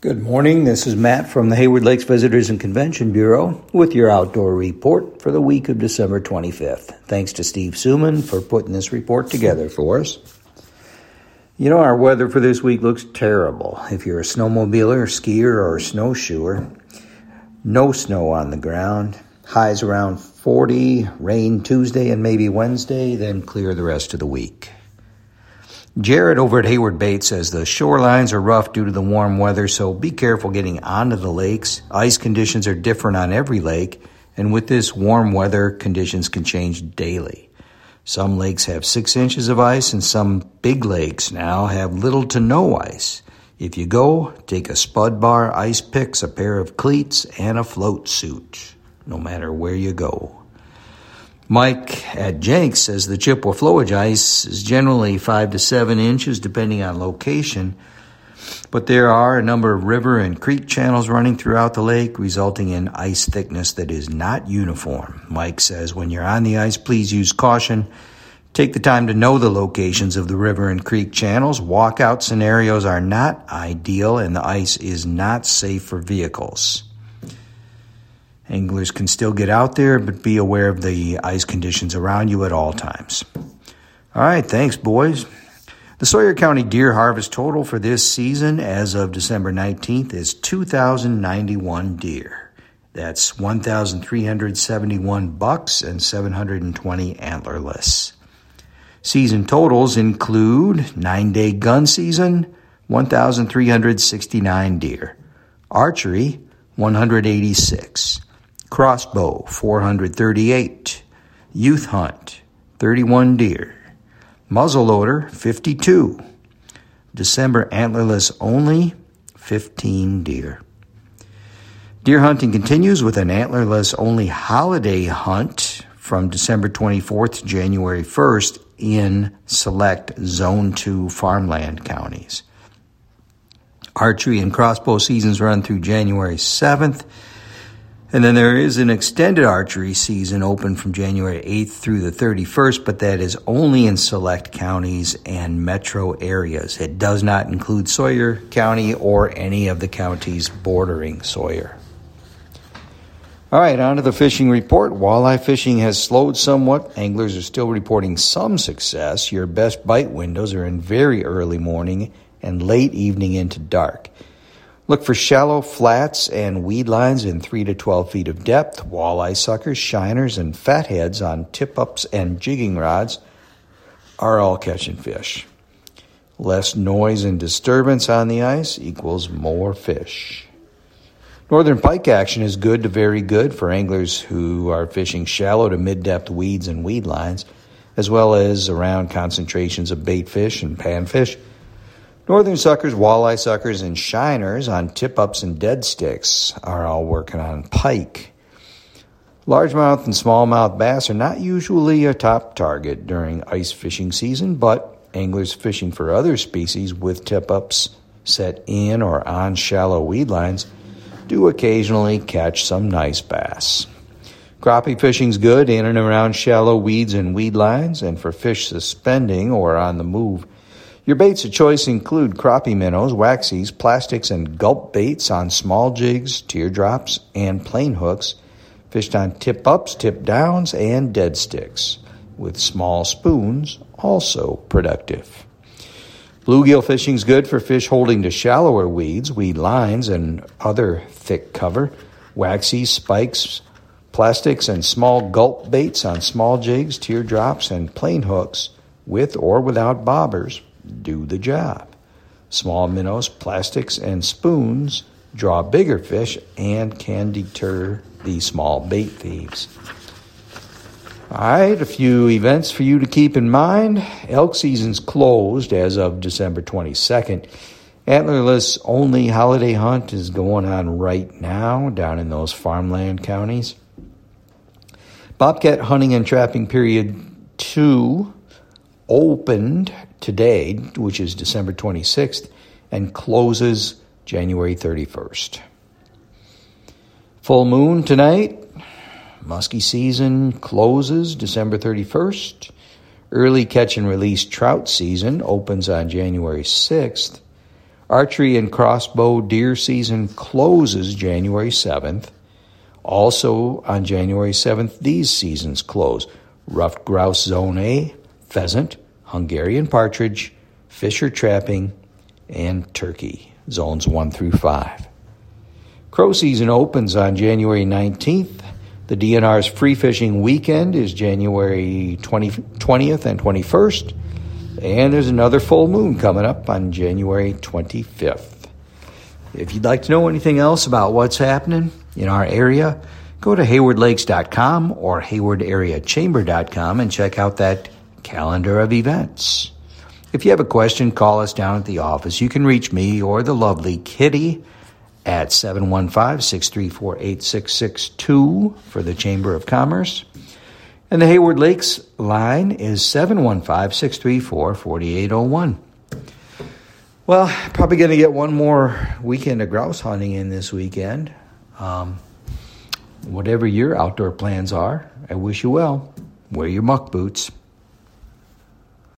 Good morning. This is Matt from the Hayward Lakes Visitors and Convention Bureau with your outdoor report for the week of December 25th. Thanks to Steve Suman for putting this report together for us. You know, our weather for this week looks terrible. If you're a snowmobiler, skier, or snowshoer, no snow on the ground. Highs around 40, rain Tuesday and maybe Wednesday, then clear the rest of the week. Jared over at Hayward Bait says the shorelines are rough due to the warm weather, so be careful getting onto the lakes. Ice conditions are different on every lake, and with this warm weather, conditions can change daily. Some lakes have six inches of ice, and some big lakes now have little to no ice. If you go, take a spud bar, ice picks, a pair of cleats, and a float suit, no matter where you go. Mike at Jenks says the Chippewa flowage ice is generally five to seven inches depending on location, but there are a number of river and creek channels running throughout the lake, resulting in ice thickness that is not uniform. Mike says when you're on the ice, please use caution. Take the time to know the locations of the river and creek channels. Walkout scenarios are not ideal, and the ice is not safe for vehicles. Anglers can still get out there, but be aware of the ice conditions around you at all times. All right, thanks, boys. The Sawyer County deer harvest total for this season as of December 19th is 2,091 deer. That's 1,371 bucks and 720 antlerless. Season totals include nine day gun season, 1,369 deer. Archery, 186 crossbow 438, youth hunt 31 deer, muzzleloader 52, December antlerless only 15 deer. Deer hunting continues with an antlerless only holiday hunt from December 24th to January 1st in select Zone 2 farmland counties. Archery and crossbow seasons run through January 7th and then there is an extended archery season open from January 8th through the 31st, but that is only in select counties and metro areas. It does not include Sawyer County or any of the counties bordering Sawyer. All right, on to the fishing report. Walleye fishing has slowed somewhat. Anglers are still reporting some success. Your best bite windows are in very early morning and late evening into dark. Look for shallow flats and weed lines in 3 to 12 feet of depth, walleye suckers, shiners, and fatheads on tip ups and jigging rods are all catching fish. Less noise and disturbance on the ice equals more fish. Northern pike action is good to very good for anglers who are fishing shallow to mid depth weeds and weed lines, as well as around concentrations of bait fish and panfish. Northern suckers, walleye suckers, and shiners on tip ups and dead sticks are all working on pike. Largemouth and smallmouth bass are not usually a top target during ice fishing season, but anglers fishing for other species with tip ups set in or on shallow weed lines do occasionally catch some nice bass. Crappie fishing's good in and around shallow weeds and weed lines, and for fish suspending or on the move, your baits of choice include crappie minnows, waxies, plastics, and gulp baits on small jigs, teardrops, and plain hooks, fished on tip ups, tip downs, and dead sticks, with small spoons also productive. Bluegill fishing is good for fish holding to shallower weeds, weed lines, and other thick cover. Waxies, spikes, plastics, and small gulp baits on small jigs, teardrops, and plain hooks, with or without bobbers do the job. Small minnows, plastics, and spoons draw bigger fish and can deter the small bait thieves. All right, a few events for you to keep in mind. Elk season's closed as of December 22nd. Antlerless only holiday hunt is going on right now down in those farmland counties. Bobcat hunting and trapping period two opened today, which is December 26th, and closes January 31st. Full moon tonight. Musky season closes December 31st. Early catch and release trout season opens on January 6th. Archery and crossbow deer season closes January 7th. Also on January 7th, these seasons close. Ruffed grouse zone A, pheasant, Hungarian partridge, fisher trapping, and turkey, zones 1 through 5. Crow season opens on January 19th. The DNR's free fishing weekend is January 20, 20th and 21st. And there's another full moon coming up on January 25th. If you'd like to know anything else about what's happening in our area, go to haywardlakes.com or haywardareachamber.com and check out that calendar of events. If you have a question, call us down at the office. You can reach me or the lovely Kitty at 715 634 8662 for the Chamber of Commerce. And the Hayward Lakes line is 715 634 4801. Well, probably going to get one more weekend of grouse hunting in this weekend. Um, whatever your outdoor plans are, I wish you well. Wear your muck boots.